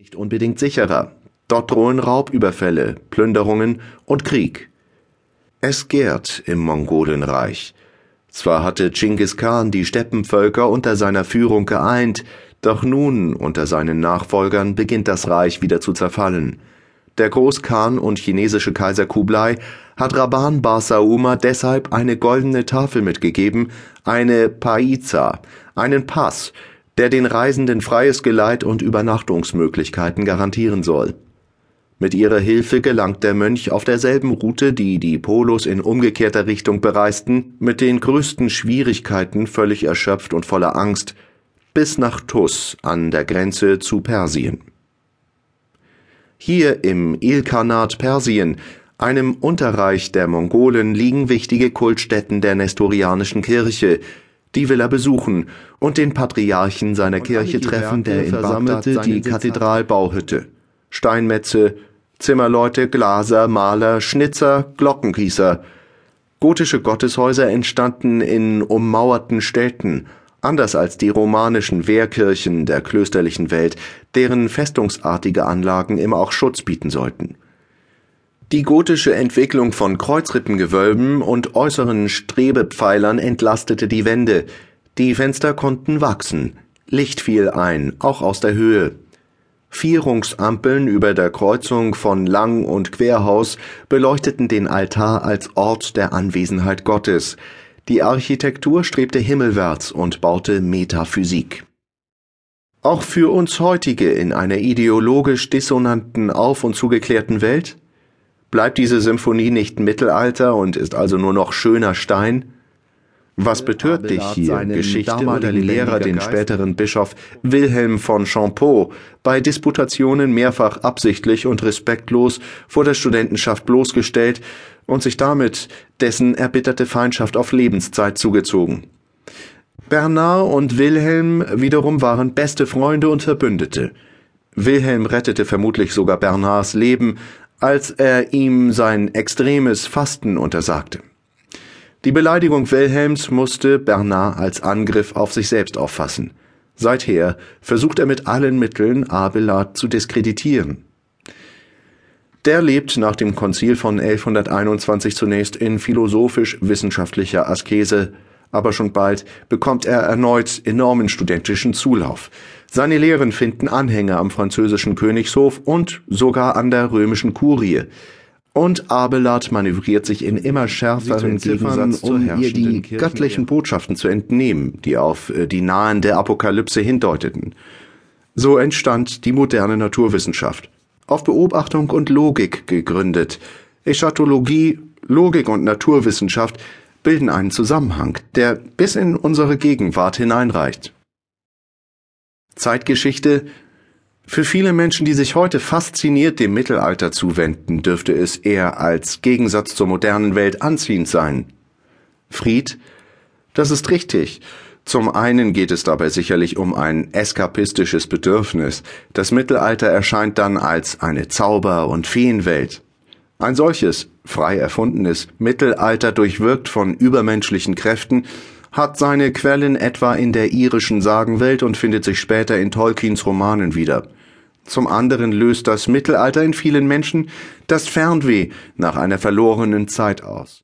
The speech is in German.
nicht unbedingt sicherer. Dort drohen Raubüberfälle, Plünderungen und Krieg. Es gärt im Mongolenreich. Zwar hatte Chinggis Khan die Steppenvölker unter seiner Führung geeint, doch nun unter seinen Nachfolgern beginnt das Reich wieder zu zerfallen. Der Großkhan und chinesische Kaiser Kublai hat Raban Barsauma deshalb eine goldene Tafel mitgegeben, eine Paiza, einen Pass, der den Reisenden freies Geleit und Übernachtungsmöglichkeiten garantieren soll. Mit ihrer Hilfe gelangt der Mönch auf derselben Route, die die Polos in umgekehrter Richtung bereisten, mit den größten Schwierigkeiten völlig erschöpft und voller Angst, bis nach Tus an der Grenze zu Persien. Hier im Ilkhanat Persien, einem Unterreich der Mongolen, liegen wichtige Kultstätten der nestorianischen Kirche, die will er besuchen und den Patriarchen seiner Kirche treffen, der in Bagdad die Kathedralbauhütte. Steinmetze, Zimmerleute, Glaser, Maler, Schnitzer, Glockengießer. Gotische Gotteshäuser entstanden in ummauerten Städten, anders als die romanischen Wehrkirchen der klösterlichen Welt, deren festungsartige Anlagen immer auch Schutz bieten sollten. Die gotische Entwicklung von Kreuzrippengewölben und äußeren Strebepfeilern entlastete die Wände, die Fenster konnten wachsen, Licht fiel ein, auch aus der Höhe. Vierungsampeln über der Kreuzung von Lang- und Querhaus beleuchteten den Altar als Ort der Anwesenheit Gottes. Die Architektur strebte himmelwärts und baute Metaphysik. Auch für uns heutige in einer ideologisch dissonanten, auf und zugeklärten Welt Bleibt diese Symphonie nicht Mittelalter und ist also nur noch schöner Stein? Was betört dich hier, Geschichte oder Lehrer, den späteren Bischof Wilhelm von Champeau, bei Disputationen mehrfach absichtlich und respektlos vor der Studentenschaft bloßgestellt und sich damit dessen erbitterte Feindschaft auf Lebenszeit zugezogen? Bernard und Wilhelm wiederum waren beste Freunde und Verbündete. Wilhelm rettete vermutlich sogar Bernards Leben, als er ihm sein extremes Fasten untersagte. Die Beleidigung Wilhelms musste Bernard als Angriff auf sich selbst auffassen. Seither versucht er mit allen Mitteln, Abelard zu diskreditieren. Der lebt nach dem Konzil von 1121 zunächst in philosophisch-wissenschaftlicher Askese, aber schon bald bekommt er erneut enormen studentischen Zulauf. Seine Lehren finden Anhänger am französischen Königshof und sogar an der römischen Kurie. Und Abelard manövriert sich in immer schärferen Gegensatz um ihr die göttlichen Botschaften zu entnehmen, die auf äh, die nahende Apokalypse hindeuteten. So entstand die moderne Naturwissenschaft, auf Beobachtung und Logik gegründet. Eschatologie, Logik und Naturwissenschaft bilden einen Zusammenhang, der bis in unsere Gegenwart hineinreicht. Zeitgeschichte Für viele Menschen, die sich heute fasziniert dem Mittelalter zuwenden, dürfte es eher als Gegensatz zur modernen Welt anziehend sein. Fried Das ist richtig. Zum einen geht es dabei sicherlich um ein eskapistisches Bedürfnis. Das Mittelalter erscheint dann als eine Zauber- und Feenwelt. Ein solches, frei erfundenes Mittelalter durchwirkt von übermenschlichen Kräften, hat seine Quellen etwa in der irischen Sagenwelt und findet sich später in Tolkiens Romanen wieder. Zum anderen löst das Mittelalter in vielen Menschen das Fernweh nach einer verlorenen Zeit aus